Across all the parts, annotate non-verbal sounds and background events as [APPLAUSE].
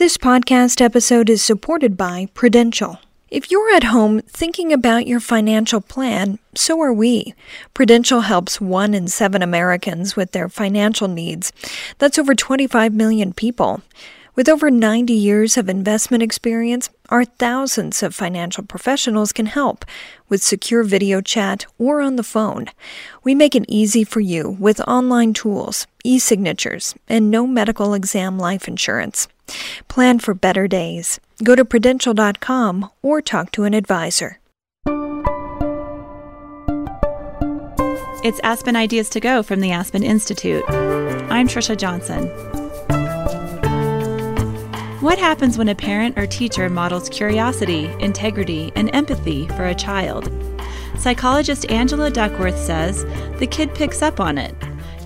This podcast episode is supported by Prudential. If you're at home thinking about your financial plan, so are we. Prudential helps one in seven Americans with their financial needs. That's over 25 million people. With over 90 years of investment experience, our thousands of financial professionals can help with secure video chat or on the phone. We make it easy for you with online tools, e signatures, and no medical exam life insurance. Plan for better days. Go to Prudential.com or talk to an advisor. It's Aspen Ideas to Go from the Aspen Institute. I'm Trisha Johnson. What happens when a parent or teacher models curiosity, integrity, and empathy for a child? Psychologist Angela Duckworth says the kid picks up on it.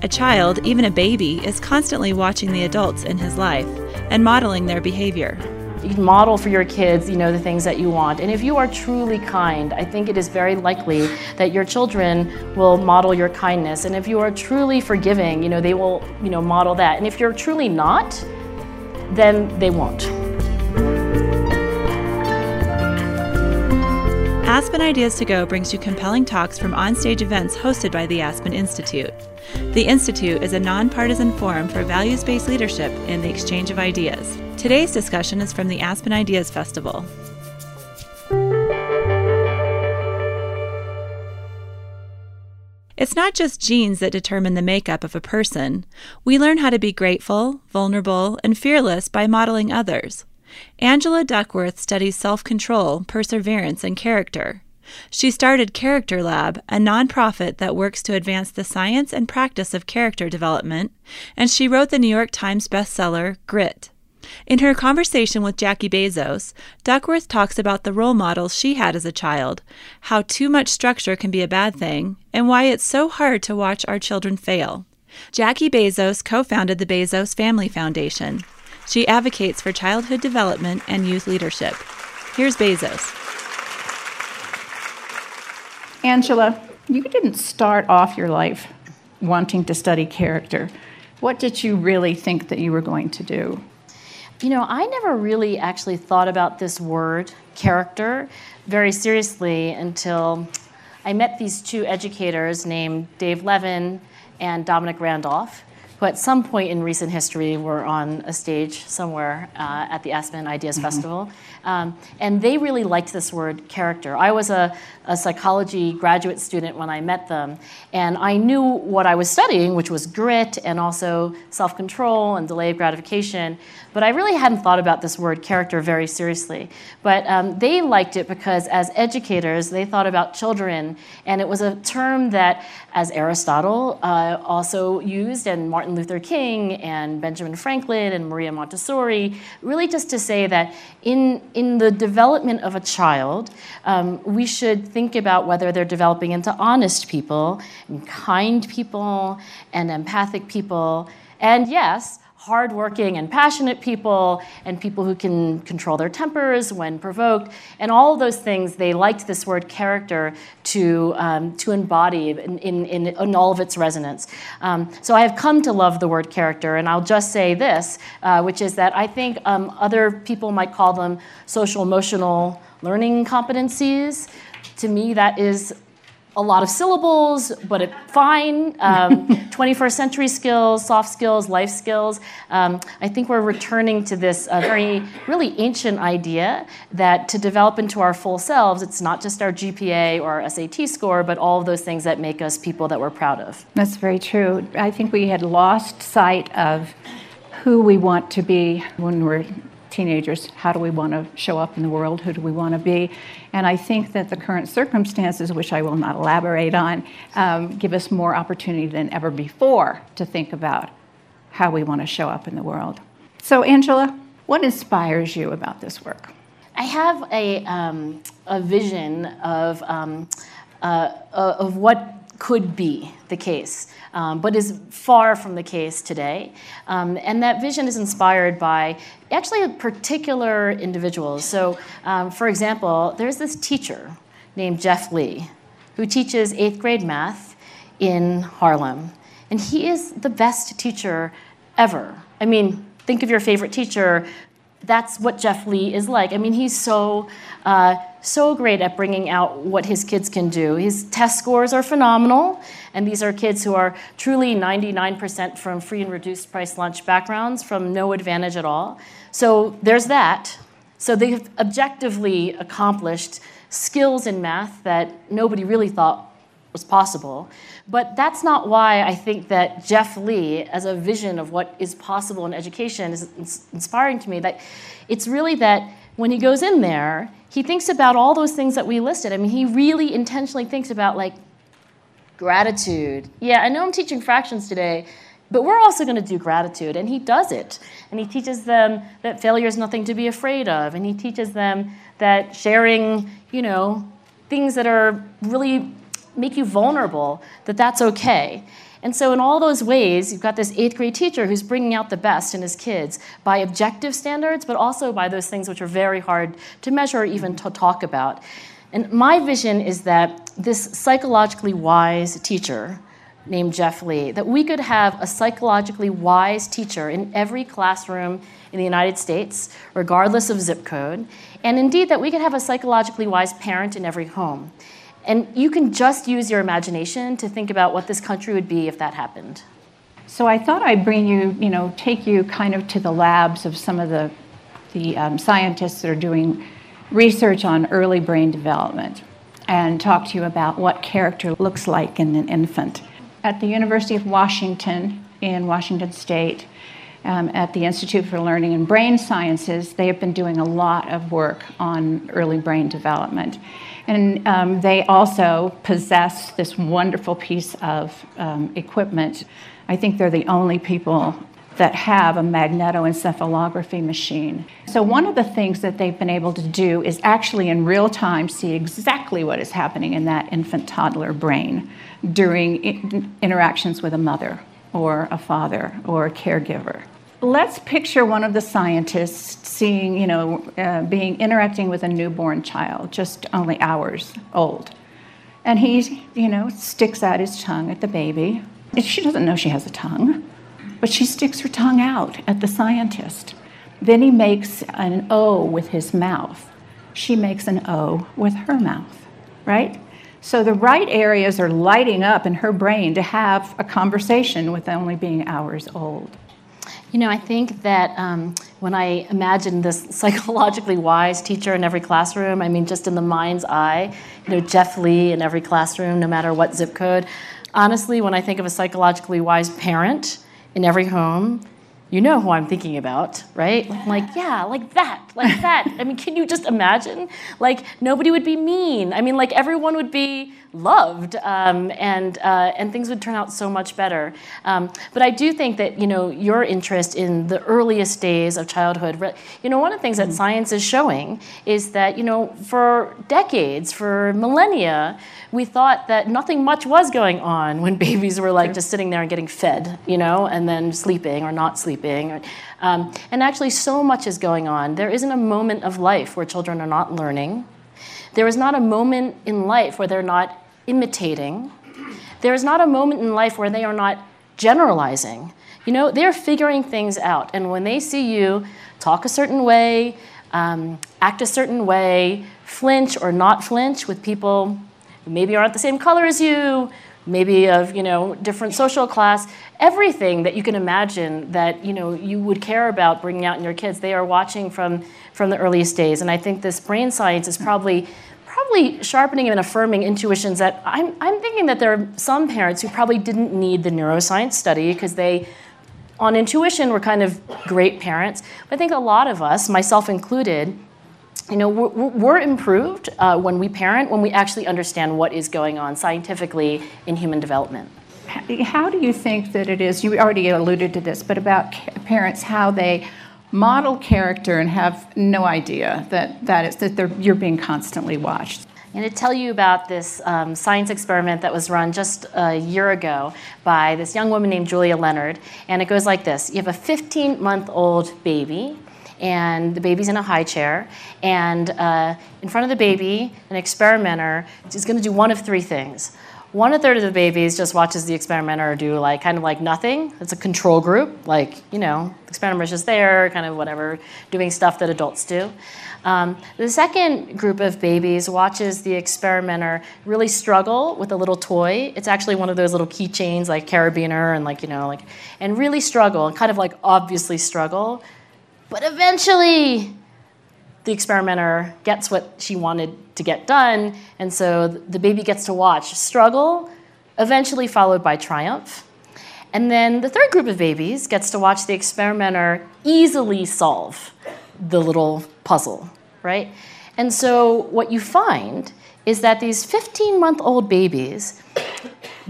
A child, even a baby, is constantly watching the adults in his life and modeling their behavior. You can model for your kids, you know, the things that you want. And if you are truly kind, I think it is very likely that your children will model your kindness. And if you are truly forgiving, you know, they will, you know, model that. And if you're truly not, then they won't. Aspen Ideas to Go brings you compelling talks from onstage events hosted by the Aspen Institute. The Institute is a nonpartisan forum for values based leadership and the exchange of ideas. Today's discussion is from the Aspen Ideas Festival. It's not just genes that determine the makeup of a person. We learn how to be grateful, vulnerable, and fearless by modeling others. Angela Duckworth studies self control, perseverance, and character. She started Character Lab, a nonprofit that works to advance the science and practice of character development, and she wrote the New York Times bestseller, Grit. In her conversation with Jackie Bezos, Duckworth talks about the role models she had as a child, how too much structure can be a bad thing, and why it's so hard to watch our children fail. Jackie Bezos co founded the Bezos Family Foundation. She advocates for childhood development and youth leadership. Here's Bezos. Angela, you didn't start off your life wanting to study character. What did you really think that you were going to do? You know, I never really actually thought about this word, character, very seriously until I met these two educators named Dave Levin and Dominic Randolph, who at some point in recent history were on a stage somewhere uh, at the Aspen Ideas mm-hmm. Festival. Um, and they really liked this word character. I was a, a, psychology graduate student when I met them, and I knew what I was studying, which was grit and also self control and delayed gratification. But I really hadn't thought about this word character very seriously. But um, they liked it because, as educators, they thought about children, and it was a term that, as Aristotle uh, also used, and Martin Luther King, and Benjamin Franklin, and Maria Montessori, really just to say that in in the development of a child, um, we should think about whether they're developing into honest people, and kind people, and empathic people, and yes, hardworking and passionate people, and people who can control their tempers when provoked, and all those things. They liked this word character to, um, to embody in, in, in, all of its resonance. Um, so I have come to love the word character, and I'll just say this, uh, which is that I think um, other people might call them social emotional learning competencies. To me, that is a lot of syllables, but it, fine. Um, [LAUGHS] 21st century skills, soft skills, life skills. Um, I think we're returning to this uh, very, really ancient idea that to develop into our full selves, it's not just our GPA or our SAT score, but all of those things that make us people that we're proud of. That's very true. I think we had lost sight of who we want to be when we're teenagers how do we want to show up in the world? Who do we want to be? And i think that the current circumstances which i will not elaborate on um, give us more opportunity than ever before to think about how we want to show up in the world. So angela what inspires you about this work? I have a, um, a vision of, um, uh, of what could be the case, um, but is far from the case today. Um, and that vision is inspired by actually particular individuals. So, um, for example, there's this teacher named Jeff Lee who teaches eighth grade math in Harlem. And he is the best teacher ever. I mean, think of your favorite teacher that's what Jeff Lee is like. I mean, he's so uh, so great at bringing out what his kids can do. His test scores are phenomenal, and these are kids who are truly 99% from free and reduced price lunch backgrounds, from no advantage at all. So there's that. So they've objectively accomplished skills in math that nobody really thought was possible. But that's not why I think that Jeff Lee, as a vision of what is possible in education, is inspiring to me. That it's really that when he goes in there, he thinks about all those things that we listed. I mean, he really intentionally thinks about like gratitude. Yeah, I know I'm teaching fractions today, but we're also going to do gratitude, and he does it. And he teaches them that failure is nothing to be afraid of, and he teaches them that sharing, you know, things that are really make you vulnerable, that that's okay. And so, in all those ways, you've got this eighth grade teacher who's bringing out the best in his kids by objective standards, but also by those things which are very hard to measure or even to talk about. And my vision is that this psychologically wise teacher named Jeff Lee, that we could have a psychologically wise teacher in every classroom in the United States, regardless of zip code, and indeed that we could have a psychologically wise parent in every home. And you can just use your imagination to think about what this country would be if that happened. So I thought I'd bring you, you know, take you kind of to the labs of some of the, the um, scientists that are doing research on early brain development and talk to you about what character looks like in an infant. At the University of Washington in Washington State, um, at the Institute for Learning and Brain Sciences, they have been doing a lot of work on early brain development. And um, they also possess this wonderful piece of um, equipment. I think they're the only people that have a magnetoencephalography machine. So, one of the things that they've been able to do is actually in real time see exactly what is happening in that infant toddler brain during interactions with a mother or a father or a caregiver let's picture one of the scientists seeing, you know, uh, being interacting with a newborn child, just only hours old. And he, you know, sticks out his tongue at the baby. She doesn't know she has a tongue, but she sticks her tongue out at the scientist. Then he makes an O with his mouth. She makes an O with her mouth, right? So the right areas are lighting up in her brain to have a conversation with only being hours old. You know, I think that um, when I imagine this [LAUGHS] psychologically wise teacher in every classroom, I mean, just in the mind's eye, you know, Jeff Lee in every classroom, no matter what zip code. Honestly, when I think of a psychologically wise parent in every home, you know who I'm thinking about, right? Like, yeah, like that, like that. [LAUGHS] I mean, can you just imagine? Like, nobody would be mean. I mean, like, everyone would be loved, um, and uh, and things would turn out so much better. Um, but I do think that you know your interest in the earliest days of childhood. You know, one of the things that mm-hmm. science is showing is that you know for decades, for millennia, we thought that nothing much was going on when [LAUGHS] babies were like just sitting there and getting fed, you know, and then sleeping or not sleeping. Or, um, and actually, so much is going on. There isn't a moment of life where children are not learning. There is not a moment in life where they're not imitating. There is not a moment in life where they are not generalizing. You know, they're figuring things out. And when they see you talk a certain way, um, act a certain way, flinch or not flinch with people maybe aren't the same color as you, maybe of you know different social class everything that you can imagine that you know you would care about bringing out in your kids they are watching from from the earliest days. And i think this brain science is probably probably sharpening and affirming intuitions that i'm, I'm thinking that there are some parents who probably didn't need the neuroscience study because they on intuition were kind of great parents. But i think a lot of us myself included you know, we're, we're improved uh, when we parent, when we actually understand what is going on scientifically in human development. How do you think that it is? You already alluded to this, but about parents, how they model character and have no idea that, that, is, that you're being constantly watched. I'm going to tell you about this um, science experiment that was run just a year ago by this young woman named Julia Leonard. And it goes like this You have a 15 month old baby and the baby's in a high chair. And uh, in front of the baby, an experimenter is going to do one of three things. One third of the babies just watches the experimenter do like kind of like nothing. It's a control group, like you know, the experimenter's just there, kind of whatever, doing stuff that adults do. Um, the second group of babies watches the experimenter really struggle with a little toy. It's actually one of those little keychains like carabiner and like, you know, like, and really struggle and kind of like obviously struggle. But eventually, the experimenter gets what she wanted to get done, and so the baby gets to watch struggle, eventually followed by triumph. And then the third group of babies gets to watch the experimenter easily solve the little puzzle, right? And so what you find is that these 15 month old babies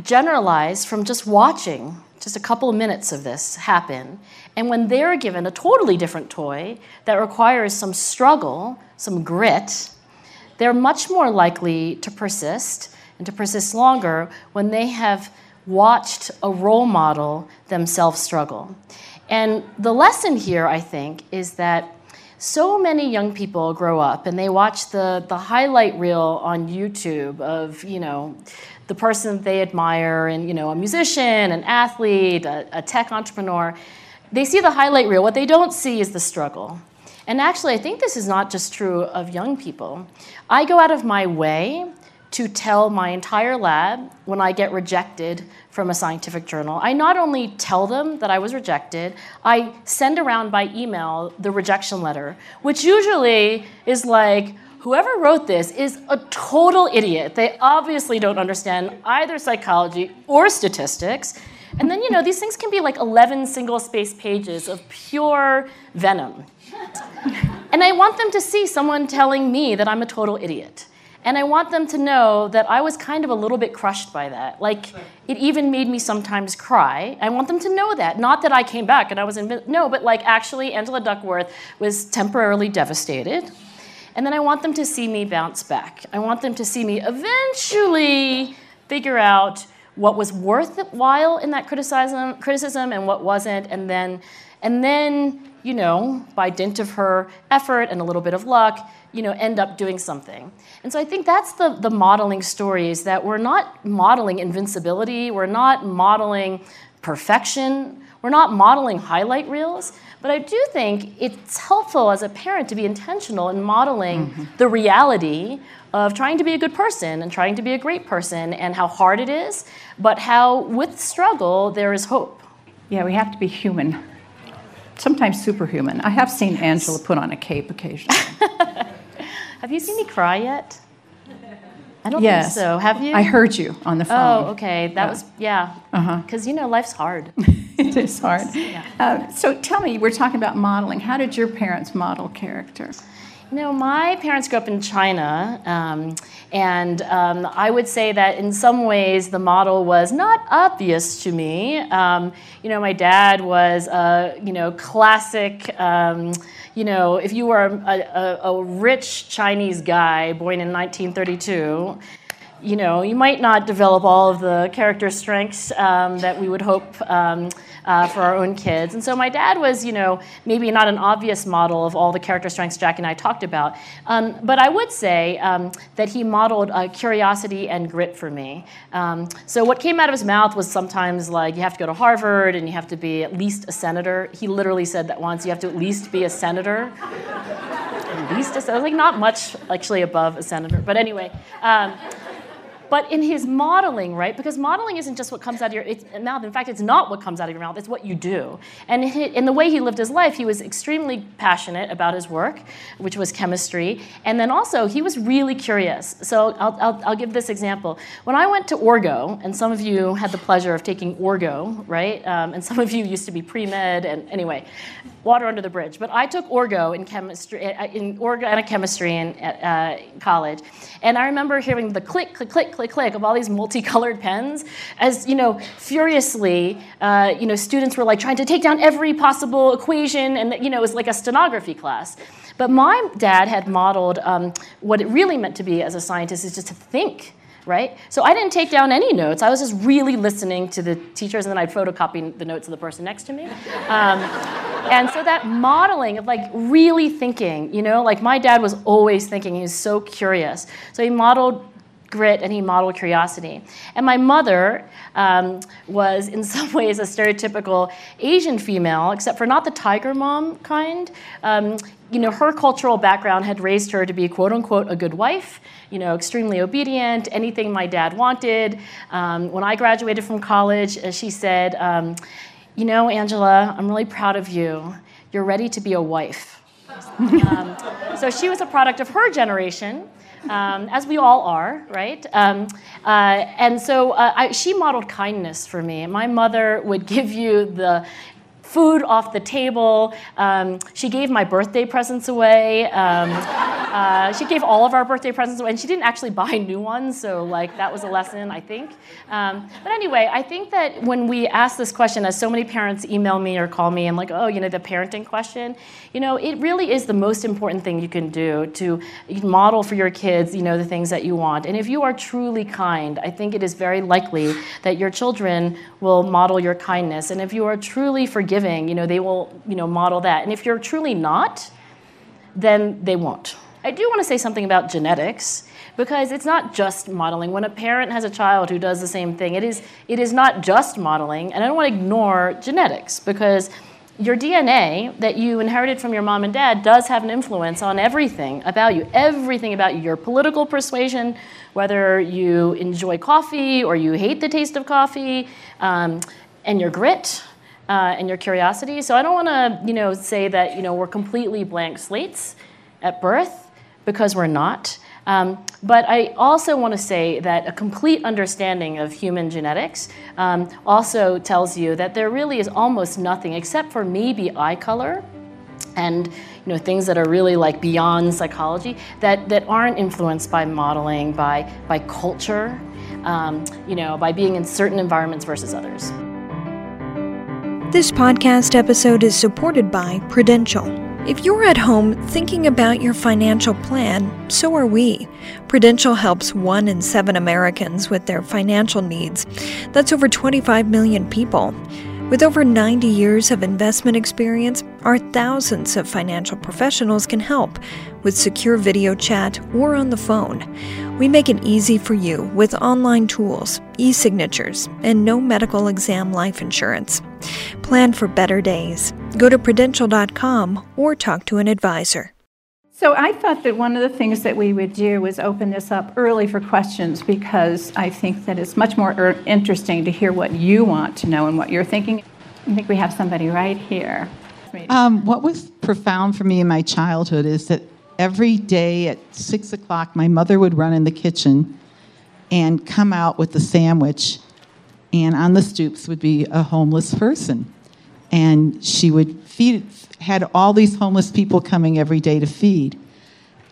generalize from just watching just a couple of minutes of this happen. And when they're given a totally different toy that requires some struggle, some grit, they're much more likely to persist and to persist longer when they have watched a role model themselves struggle. And the lesson here, I think, is that so many young people grow up and they watch the, the highlight reel on YouTube of, you know, the person they admire and, you know, a musician, an athlete, a, a tech entrepreneur. They see the highlight reel. What they don't see is the struggle. And actually, I think this is not just true of young people. I go out of my way to tell my entire lab when I get rejected from a scientific journal. I not only tell them that I was rejected, I send around by email the rejection letter, which usually is like, whoever wrote this is a total idiot. They obviously don't understand either psychology or statistics. And then, you know, these things can be like 11 single space pages of pure venom. And I want them to see someone telling me that I'm a total idiot. And I want them to know that I was kind of a little bit crushed by that. Like, it even made me sometimes cry. I want them to know that. Not that I came back and I was in, no, but like actually, Angela Duckworth was temporarily devastated. And then I want them to see me bounce back. I want them to see me eventually figure out what was worthwhile in that criticism, criticism and what wasn't, and then, and then, you know, by dint of her effort and a little bit of luck, you know, end up doing something. And so I think that's the, the modeling story is that we're not modeling invincibility, we're not modeling perfection, we're not modeling highlight reels, but I do think it's helpful as a parent to be intentional in modeling mm-hmm. the reality of trying to be a good person and trying to be a great person and how hard it is, but how with struggle there is hope. Yeah, we have to be human. Sometimes superhuman. I have seen Angela put on a cape occasionally. [LAUGHS] Have you seen me cry yet? I don't yes. think so. Have you? I heard you on the phone. Oh, okay. That was yeah. Uh-huh. Because you know life's hard. [LAUGHS] it is hard. Yeah. Uh, so tell me, we're talking about modeling. How did your parents model character? Know, my parents grew up in China, um, and um, I would say that in some ways the model was not obvious to me. Um, you know, my dad was a you know classic um, you know, if you were a, a, a rich Chinese guy born in 1932, you know, you might not develop all of the character strengths um, that we would hope um, uh, for our own kids. And so my dad was, you know, maybe not an obvious model of all the character strengths Jack and I talked about, um, but I would say um, that he modeled uh, curiosity and grit for me. Um, so what came out of his mouth was sometimes like, you have to go to Harvard and you have to be at least a senator. He literally said that once, you have to at least be a senator. at least a senator, like not much actually above a senator, but anyway. But in his modeling, right? Because modeling isn't just what comes out of your mouth. In fact, it's not what comes out of your mouth, it's what you do. And in the way he lived his life, he was extremely passionate about his work, which was chemistry. And then also, he was really curious. So I'll, I'll, I'll give this example. When I went to Orgo, and some of you had the pleasure of taking Orgo, right? Um, and some of you used to be pre med, and anyway, water under the bridge. But I took Orgo in chemistry, uh, in organic chemistry in uh, college. And I remember hearing the click, click, click, click click, of all these multicolored pens as, you know, furiously, uh, you know, students were like trying to take down every possible equation and, you know, it was like a stenography class. But my dad had modeled um, what it really meant to be as a scientist is just to think right? So I didn't take down any notes. I was just really listening to the teachers, and then I'd photocopy the notes of the person next to me. Um, and so that modeling of like really thinking, you know, like my dad was always thinking. He was so curious. So he modeled grit and he modeled curiosity. And my mother um, was, in [LAUGHS] some ways, a stereotypical Asian female, except for not the tiger mom kind. Um, you know, her cultural background had raised her to be quote unquote a good wife, you know, extremely obedient, anything my dad wanted. Um, when I graduated from college, uh, she said, um, You know, Angela, I'm really proud of you. You're ready to be a wife. [LAUGHS] um, so she was a product of her generation. Um, as we all are, right? Um, uh, and so uh, I, she modeled kindness for me. My mother would [LAUGHS] give you the food off the table. Um, she gave my birthday presents away. Um, uh, she gave all of our birthday presents away, and she didn't actually buy new ones, so like that was a lesson, I think. Um, but anyway, I think that when we ask this question, as so many parents email me or call me and like, oh, you know, the parenting question, you know, it really is the most important thing you can do to model for your kids, you know, the things that you want. And if you are truly kind, I think it is very likely that your children will model your kindness. And if you are truly forgiving, you know, they will, you know, model that. And if you're truly not, then they won't. I do want to say something about genetics because it's not just modeling. When a parent has a child who does the same thing, it is, it is not just modeling. And I don't want to ignore genetics because your DNA that you inherited from your mom and dad does have an influence on everything about you, everything about you, your political persuasion, whether you enjoy coffee or you hate the taste of coffee, um, and your grit. Uh, and your curiosity. So I don't want to, you know, say that you know we're completely blank slates at birth because we're not. Um, but I also want to say that a complete understanding of human genetics um, also tells you that there really is almost nothing except for maybe eye color and you know things that are really like beyond psychology that, that aren't influenced by modeling, by, by culture, um, you know, by being in certain environments versus others. This podcast episode is supported by Prudential. If you're at home thinking about your financial plan, so are we. Prudential helps one in seven Americans with their financial needs. That's over 25 million people. With over 90 years of investment experience, our thousands of financial professionals can help with secure video chat or on the phone. We make it easy for you with online tools, e signatures, and no medical exam life insurance. Plan for better days. Go to Prudential.com or talk to an advisor. So I thought that one of the things that we would do was open this up early for questions because I think that it's much more er- interesting to hear what you want to know and what you're thinking. I think we have somebody right here. Um, what was profound for me in my childhood is that every day at six o'clock, my mother would run in the kitchen and come out with a sandwich, and on the stoops would be a homeless person. And she would feed, had all these homeless people coming every day to feed.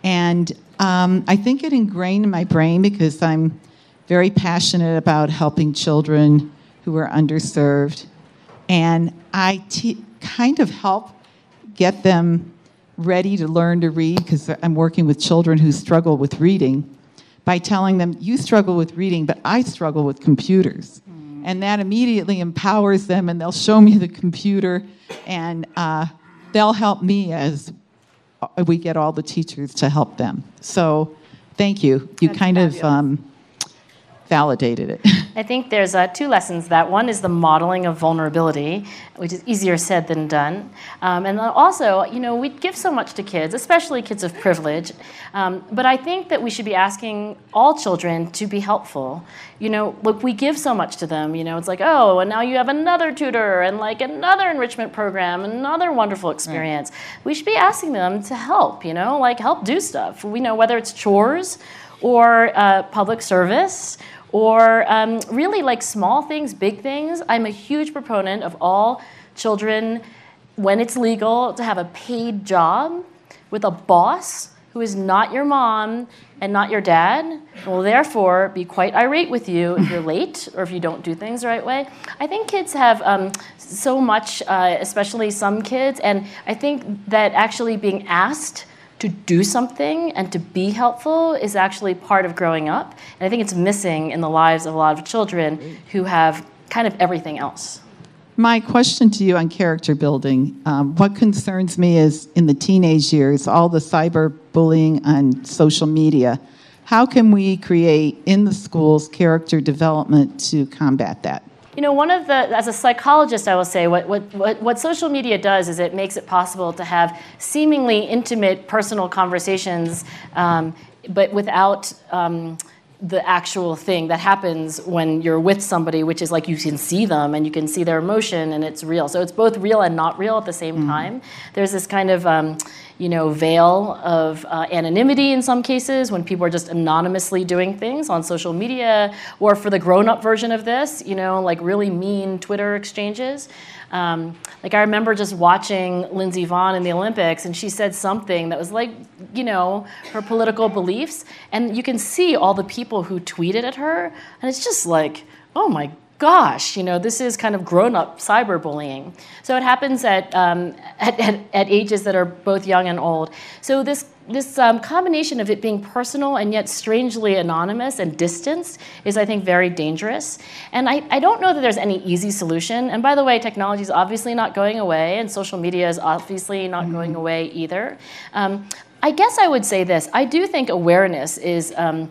And um, I think it ingrained in my brain because I'm very passionate about helping children who are underserved. And I t- kind of help get them ready to learn to read because I'm working with children who struggle with reading by telling them, You struggle with reading, but I struggle with computers. Mm. And that immediately empowers them, and they'll show me the computer, and uh, they'll help me as we get all the teachers to help them. So, thank you. You That's kind fabulous. of um, validated it. [LAUGHS] I think there's uh, two lessons that. One is the modeling of vulnerability, which is easier said than done. Um, and also, you know, we give so much to kids, especially kids of privilege. Um, but I think that we should be asking all children to be helpful. You know, look, we give so much to them. You know, it's like, oh, and now you have another tutor and like another enrichment program, another wonderful experience. We should be asking them to help, you know, like help do stuff. We know whether it's chores or uh, public service or um, really like small things, big things. I'm a huge proponent of all children, when it's legal, to have a paid job with a boss who is not your mom and not your dad, will therefore be quite irate with you if you're late or if you don't do things the right way. I think kids have um, so much, uh, especially some kids, and I think that actually being asked to do something and to be helpful is actually part of growing up. And I think it's missing in the lives of a lot of children who have kind of everything else. My question to you on character building um, what concerns me is in the teenage years, all the cyberbullying on social media How can we create in the schools character development to combat that? You know, one of the, as a psychologist, I will say, what, what, what, social media does is it makes it possible to have seemingly intimate personal conversations, um, but without um, the actual thing that happens when you're with somebody, which is like you can see them and you can see their emotion and it's real. So it's both real and not real at the same mm-hmm. time. There's this kind of, um, you know, veil of uh, anonymity in some cases when people are just anonymously doing things on social media, or for the grown-up version of this, you know, like really mean Twitter exchanges. Um, like I remember just watching Lindsey Vonn in the Olympics, and she said something that was like, you know, her political beliefs, and you can see all the people who tweeted at her, and it's just like, oh my gosh, you know, this is kind of grown up cyberbullying. So it happens at, um, at, at, at, ages that are both young and old. So this, this um, combination of it being personal and yet strangely anonymous and distanced is, I think, very dangerous. And I, I don't know that there's any easy solution. And by the way, technology is obviously not going away, and social media is obviously not mm-hmm. going away either. Um, I guess I would say this. I do think awareness is um,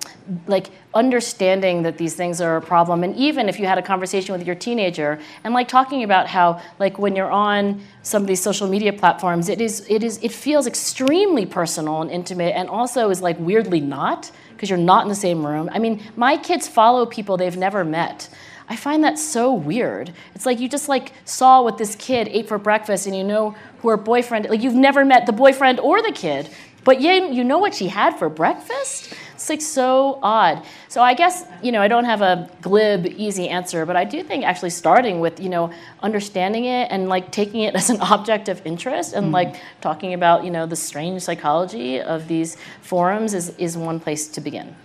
like understanding that these things are a problem. And even if you had a conversation with your teenager and like talking about how like when you're on some of these social media platforms, it is it is it feels extremely personal and intimate, and also is like weirdly not because you're not in the same room. I mean, my kids follow people they've never met. I find that so weird. It's like you just like saw what this kid ate for breakfast and you know who her boyfriend like you've never met the boyfriend or the kid but you, you know what she had for breakfast? It's like so odd. So I guess, you know, I don't have a glib, easy answer, but I do think actually starting with, you know, understanding it and like taking it [LAUGHS] as an object of interest and mm-hmm. like talking about, you know, the strange psychology of these forums is, is one place to begin.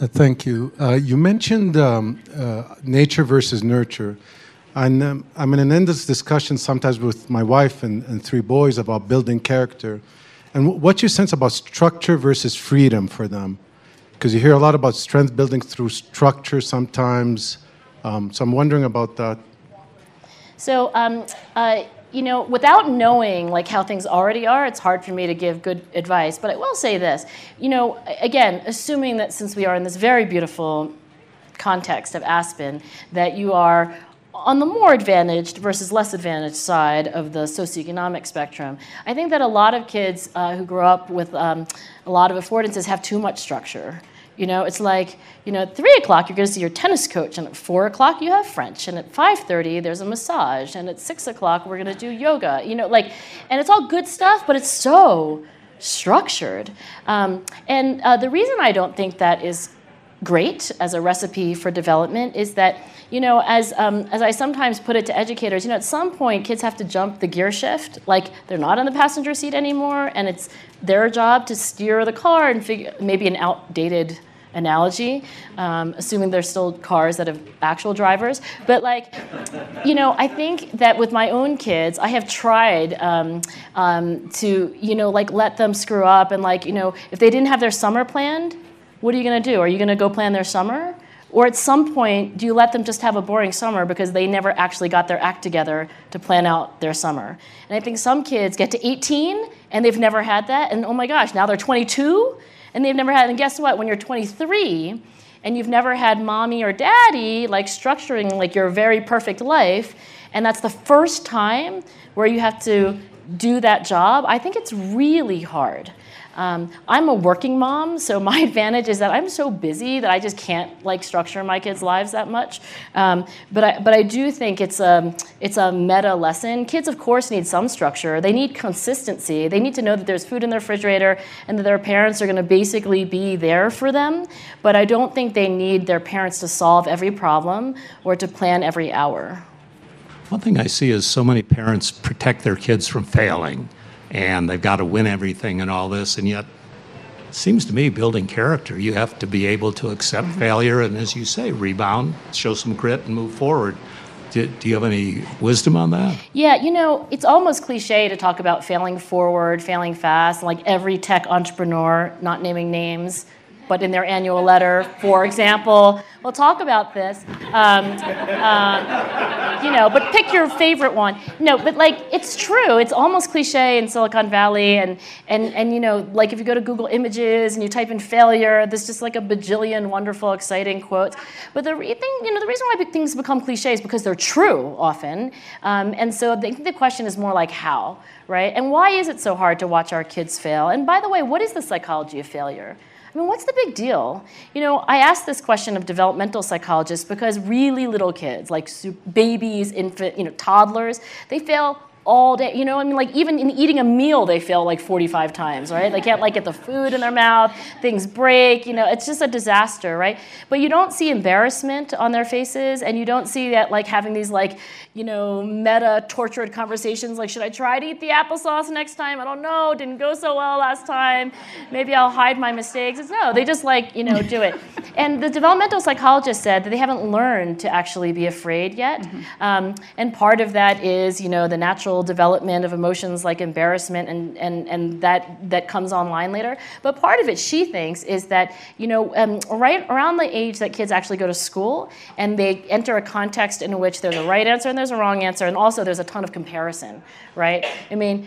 Uh, thank you. Uh, you mentioned um, uh, nature versus nurture. And um, I'm in an endless discussion sometimes with my wife and, and three boys about building character. And what's your sense about structure versus freedom for them? Because you hear a lot about strength building through structure sometimes. Um, so I'm wondering about that. So, um, uh, you know, without knowing like how things already are, it's hard for me to give good advice. But I will say this, you know, again, assuming that since we are in this very beautiful context of Aspen, that you are on the more advantaged versus less advantaged side of the socioeconomic spectrum, I think that a lot of kids uh, who grow up with um, a lot of affordances have too much structure. You know, it's like, you know, at 3 o'clock you're going to see your tennis coach, and at 4 o'clock you have French, and at 5.30 there's a massage, and at 6 o'clock we're going to do yoga. You know, like, and it's all good stuff, but it's so structured. Um, and uh, the reason I don't think that is great as a recipe for development is that you know as um, as I sometimes put it to educators you know at some point kids have to jump the gear shift. Like they're not in the passenger seat anymore and it's their job to steer the car and figure maybe an outdated analogy um, assuming there's still cars that have actual drivers. But like you know i think that with my own kids i have tried um, um, to you know like let them screw up and like you know if they didn't have their summer planned what are you going to do? Are you going to go plan their summer? Or at some point, do you let them just have a boring summer because they never actually got their act together to plan out their summer? And I think some kids get to 18 and they've never had that, and oh my gosh, now they're 22 and they've never had. And guess what? When you're 23 and you've never had mommy or daddy like structuring like your very perfect life, and that's the first time where you have to do that job, I think it's really hard. Um, I'm a working mom, so my [LAUGHS] advantage is that I'm so busy that I just can't like structure my kids' lives that much. Um, but I, but I do think it's a it's a meta lesson. Kids, of course, need some structure. They need consistency. They need to know that there's food in their refrigerator and that their parents are going to basically be there for them. But I don't think they need their parents to solve every problem or to plan every hour. One thing I see is so many parents protect their kids from failing and they've got to win everything and all this. And yet, it seems to me, building character, you have to be able to accept mm-hmm. failure and, as you say, rebound, show some grit, and move forward. Do, do, you have any wisdom on that? Yeah, you know, it's almost cliche to talk about failing forward, failing fast, like every tech entrepreneur, not naming names, but in their annual letter, for example, We'll talk about this. Um, uh, you know, but pick your favorite one. No, but like it's true. It's almost cliche in Silicon Valley, and and and you know, like if you go to Google Images and you type in failure, there's just like a bajillion wonderful, exciting quotes. But the re- thing, you know, the reason why things become cliches is because they're true often, um, and so I think the question is more like how, right? And why is it so hard to watch our kids fail? And by the way, what is the psychology of failure? I mean, what's the big deal? You know, I asked this question of developmental psychologists because really little kids, like babies, infant, you know, toddlers, they fail all day. You know, I mean, like even in eating a meal, they fail like 45 times, right? They can't like get the food in their mouth, things break, you know, it's just a disaster, right? But you don't see embarrassment on their faces, and you don't see that like having these like, you know, meta tortured conversations like, should I try to eat the applesauce next time? I don't know, didn't go so well last time. Maybe I'll hide my mistakes. It's no, they just like, you know, do it. [LAUGHS] And the developmental psychologist said that they haven't learned to actually be afraid yet. Mm-hmm. Um, and part of that is, you know, the natural natural development of emotions like embarrassment and, and, and that, that comes online later. But part of it, she thinks, is that, you know, um, right around the age that kids actually go to school and they enter a context in which there's a right answer and there's a wrong answer, and also there's a ton of comparison, right? I mean,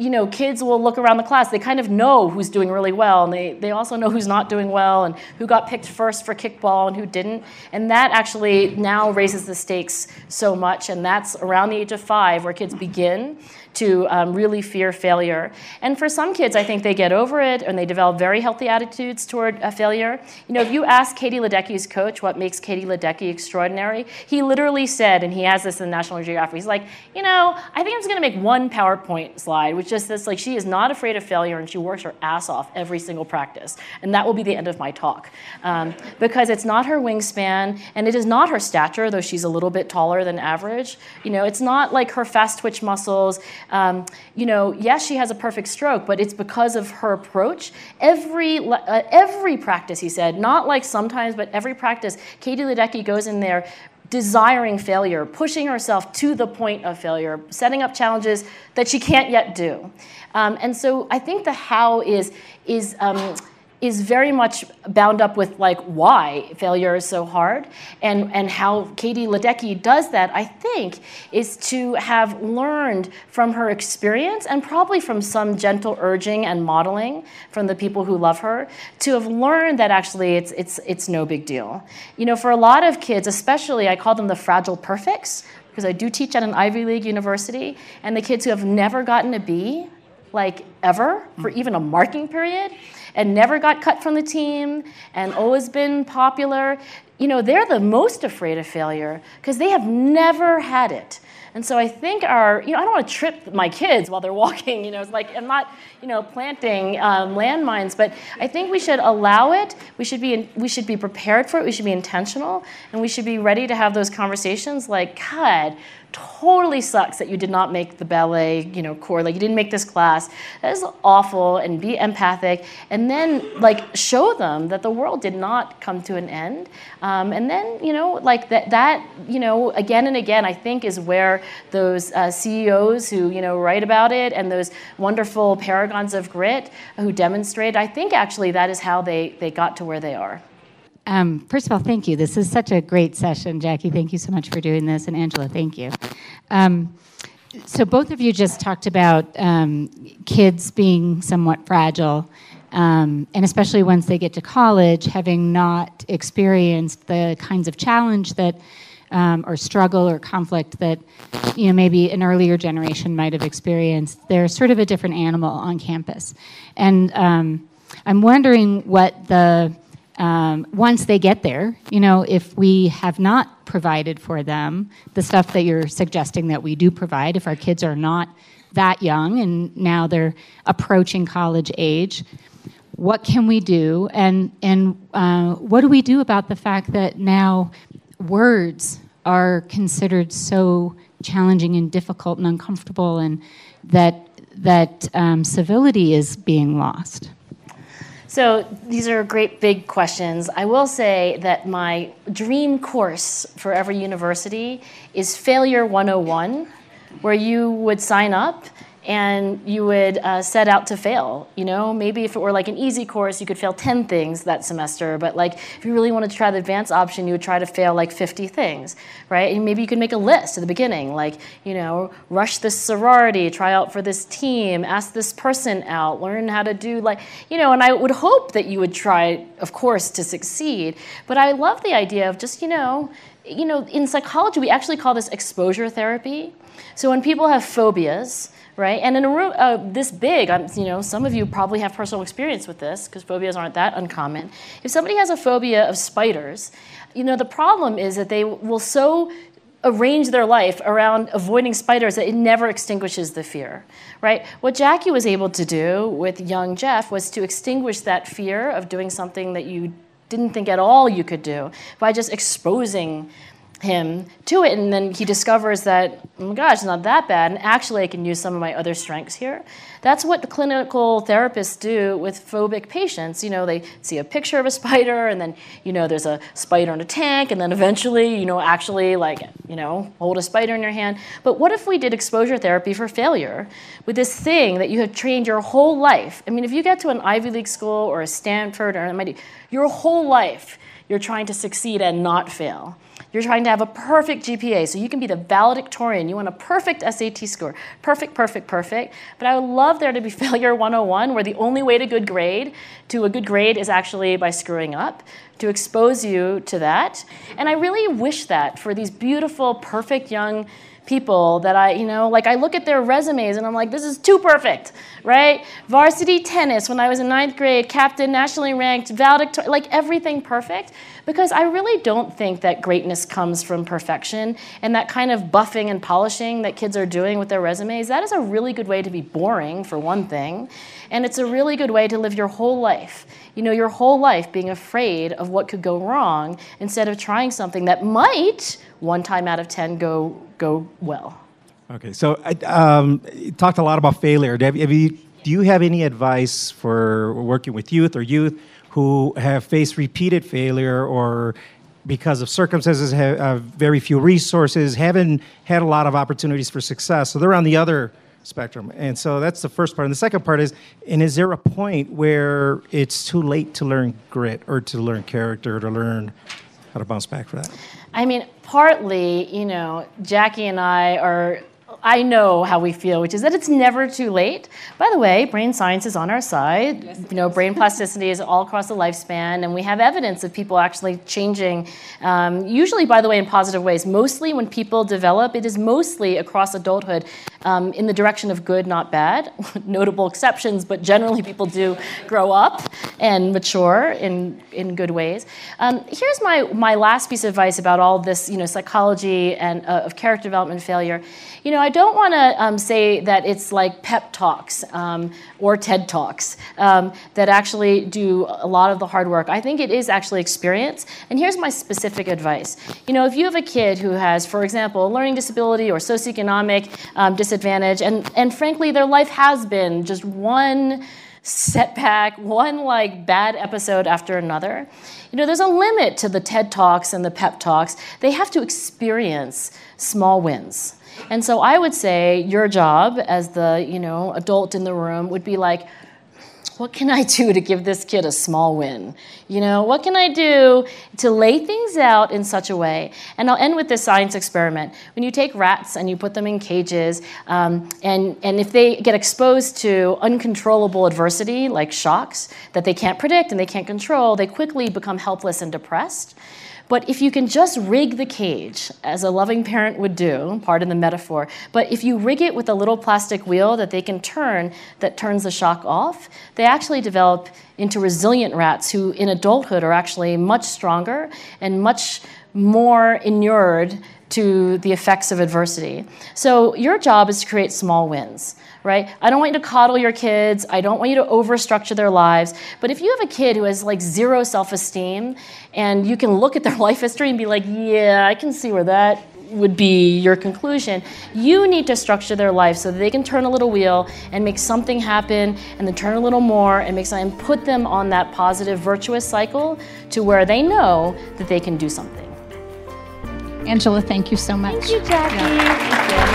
you know, kids will look around the class. They kind of know who's doing really well, and they, they also know who's not doing well, and who got picked first for kickball and who didn't. And that actually now raises the stakes so much, and that's around the age of five where kids begin to um, really fear failure. And for some kids, I think they get over it and they develop very healthy attitudes toward a failure. You know, if you ask Katie Ledecky's coach what makes Katie Ledecky extraordinary, he literally said, and he has this in National Geographic, he's like, you know, I think I'm just going to make one PowerPoint slide, which is this, like, she is not afraid of failure and she works her ass off every single practice. And that will be the end of my talk. Um, because it's not her wingspan and it is not her stature, though she's a little bit taller than average. You know, it's not like her fast twitch muscles. Um, you know, yes, she has a perfect stroke, but it's because of her approach. Every uh, every practice, he said, not like sometimes, but every practice, Katie Ledecky goes in there desiring failure, pushing herself to the point of failure, setting up challenges that she can't yet do. Um, and so I think the how is is um, is very much bound up with like why failure is so hard and, and how Katie Ledecky does that, I think, is to have learned from her experience and probably from some gentle urging and modeling from the people who love her, to have learned that actually it's, it's, it's no big deal. You know, for a lot of kids, especially, I call them the fragile perfects, because I do teach at an Ivy League university, and the kids who have never gotten a B, like ever, for even a marking period, and never got cut from the team and always been popular, you know, they're the most afraid of failure because they have never had it. And so I think our, you know, I don't want to trip my kids while they're [LAUGHS] walking, you know, it's like I'm not, you know, planting um, landmines, but I think we should allow it. We should be, we should be prepared for it. We should be intentional, and we should be ready to have those conversations. Like, God, totally sucks that you did not make the ballet, you know, corps. Like you didn't make this class. That is awful. And be empathic, and then like show them that the world did not come to an end. Um, and then you know, like that, that you know, again and again, I think is where those uh, CEOs who you know write about it and those wonderful paragons of grit who demonstrate. I think actually that is how they they got to where they are. Um, first of all, thank you. This is such a great session, Jackie. Thank you so much for doing this, and Angela, thank you. Um, so both of you just talked about um, kids being somewhat fragile, um, and especially once they get to college, having not experienced the kinds of challenge that, um, or struggle or conflict that, you know, maybe an earlier generation might have experienced. They're sort of a different animal on campus, and um, I'm wondering what the um, once they get there, you know, if we have not provided for them the stuff that you're suggesting that we do provide, if our kids are not that young and now they're approaching college age, what can we do? And, and uh, what do we do about the fact that now words are considered so challenging and difficult and uncomfortable, and that, that um, civility is being lost? So these are great big questions. I will say that my dream course for every university is Failure 101, where you would sign up and you would uh, set out to fail. You know, maybe if it were like an easy course, you could fail 10 things that semester. But like, if you really wanted to try the advanced option, you would try to fail like 50 things, right? And maybe you could make a list at the beginning, like, you know, rush this sorority, try out for this team, ask this person out, learn how to do like, you know. And I would hope that you would try, of course, to succeed. But I love the idea of just, you know, you know, in psychology, we actually call this exposure therapy. So when people have phobias, right? And in a room uh, this big, I'm, you know, some of you probably have personal experience with this because phobias aren't that uncommon. If somebody has a phobia of spiders, you know, the problem is that they will so arrange their life around avoiding spiders that it never extinguishes the fear, right? What Jackie was able to do with young Jeff was to extinguish that fear of doing something that you didn't think at all you could do by just exposing him to it and then he discovers that oh my gosh it's not that bad and actually i can use some of my other strengths here. That's what the clinical therapists do with phobic patients. You know they see a picture of a spider and then you know there's a spider in a tank and then eventually you know actually like you know hold a spider in your hand. But what if we did exposure therapy for failure with this thing that you have trained your whole life? I mean if you get to an ivy league school or a stanford or mit your whole life you're trying to succeed and not fail you're trying to have a perfect GPA, so you can be the valedictorian. You want a perfect SAT score. Perfect, perfect, perfect. But I would love there to be [LAUGHS] failure 101, where the only way to good grade, to a good grade, is actually by screwing up, to expose you to that. And I really wish that for these beautiful, perfect young people that I, you know, like I look at their resumes and I'm like, this is too perfect, right? Varsity tennis when I was in ninth grade, captain, nationally ranked, valedictorian, like everything perfect. Because I really don't think that greatness comes from perfection and that kind of buffing and polishing that kids are doing with their resumes. That is a really good way to be boring, for one thing. And it's a really good way to live your whole life. You know, your whole life being afraid of what could go wrong instead of trying something that might, one time out of 10, go, go well. Okay, so um, you talked a lot about failure. Have, have you, do you have any advice for working with youth or youth who have faced repeated failure or because of circumstances have, have very few resources, haven't had a lot of opportunities for success? So they're on the other spectrum. And so that's the first part. And the second part is, and is there a point where it's too late to learn grit or to learn character or to learn how to bounce back for that? I mean, partly, you know, Jackie and I are I know how we feel, which is that it's never too late. By the way, brain science is on our side. Yes, you know, brain plasticity is all across the lifespan, and we have evidence of people actually changing. Um, usually, by the way, in positive ways. Mostly, when people develop, it is mostly across adulthood um, in the direction of good, not bad. [LAUGHS] Notable exceptions, but generally, people do grow up and mature in in good ways. Um, here's my my last piece of advice about all this, you know, psychology and uh, of character development failure. You know, I don't want to um, say that it's like pep talks um, or TED talks um, that actually do a lot of the hard work. I think it is actually experience. And here's my specific advice. You know, if you have a kid who has, for example, a learning disability or socioeconomic um, disadvantage, and, and frankly, their life has been just one setback, [LAUGHS] one like bad episode after another. You know, there's a limit to the TED Talks and the pep talks. They have to experience small wins. And so I would say your job as the, you know, adult in the room would be like, what can I do to give this kid a small win? You know, what can I do to lay things out in such a way? And I'll end with this science experiment. When you take rats and you put them in cages, um, and, and if they get exposed to uncontrollable adversity, like shocks that they can't predict and they can't control, they quickly become helpless and depressed. But if you can just rig the cage, as a loving parent would do, pardon the metaphor, but if you rig it with a little plastic wheel that they can turn that turns the shock off, they actually develop into resilient rats who in adulthood are actually much stronger and much more inured to the effects of adversity. So your job is to create small wins right? I don't want you to coddle your kids. I don't want you to overstructure their lives. But if you have a kid who has like zero self esteem and you can look at their [LAUGHS] life history and be like, yeah, I can see where that would be your conclusion. You need to structure their life so that they can turn a little wheel and make something happen and then turn a little more and make something and put them on that positive, virtuous cycle to where they know that they can do something. Angela, thank you so much. Thank you, Jackie. Yeah. Thank you.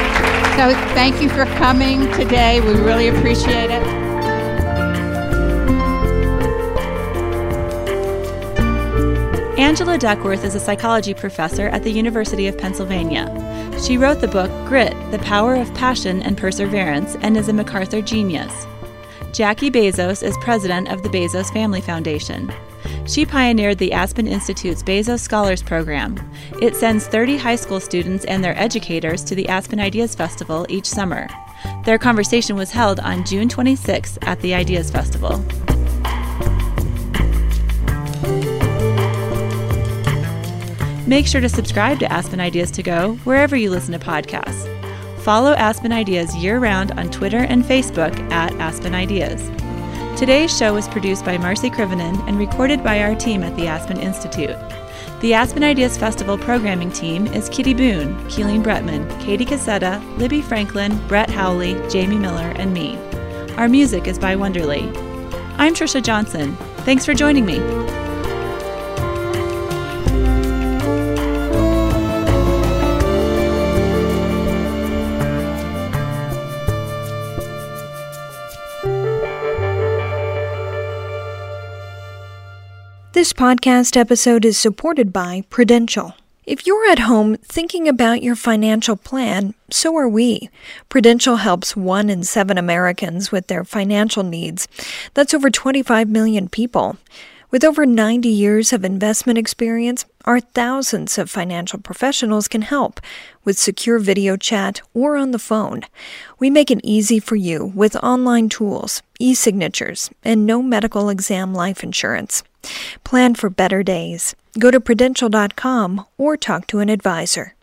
So thank you for coming today. We really appreciate it. Angela Duckworth is a psychology professor at the University of Pennsylvania. She wrote the book Grit The Power of Passion and Perseverance and is a MacArthur Genius. Jackie Bezos is president of the Bezos Family Foundation. She pioneered the Aspen Institute's Bezos Scholars Program. It sends 30 high school students and their educators to the Aspen Ideas Festival each summer. Their conversation was held on June 26 at the Ideas Festival. Make sure to subscribe to Aspen Ideas to Go wherever you listen to podcasts. Follow Aspen Ideas year round on Twitter and Facebook at Aspen Ideas. Today's show was produced by Marcy Krivonen and recorded by our team at the Aspen Institute. The Aspen Ideas Festival programming team is Kitty Boone, Keeleen Bretman, Katie Cassetta, Libby Franklin, Brett Howley, Jamie Miller, and me. Our music is by Wonderly. I'm Trisha Johnson. Thanks for joining me. This podcast episode is supported by Prudential. If you're at home thinking about your financial plan, so are we. Prudential helps one in seven Americans with their financial needs. That's over 25 million people. With over 90 years of investment experience, our thousands of financial professionals can help with secure video chat or on the phone. We make it easy for you with online tools, e signatures, and no medical exam life insurance. Plan for better days. Go to prudential.com or talk to an advisor.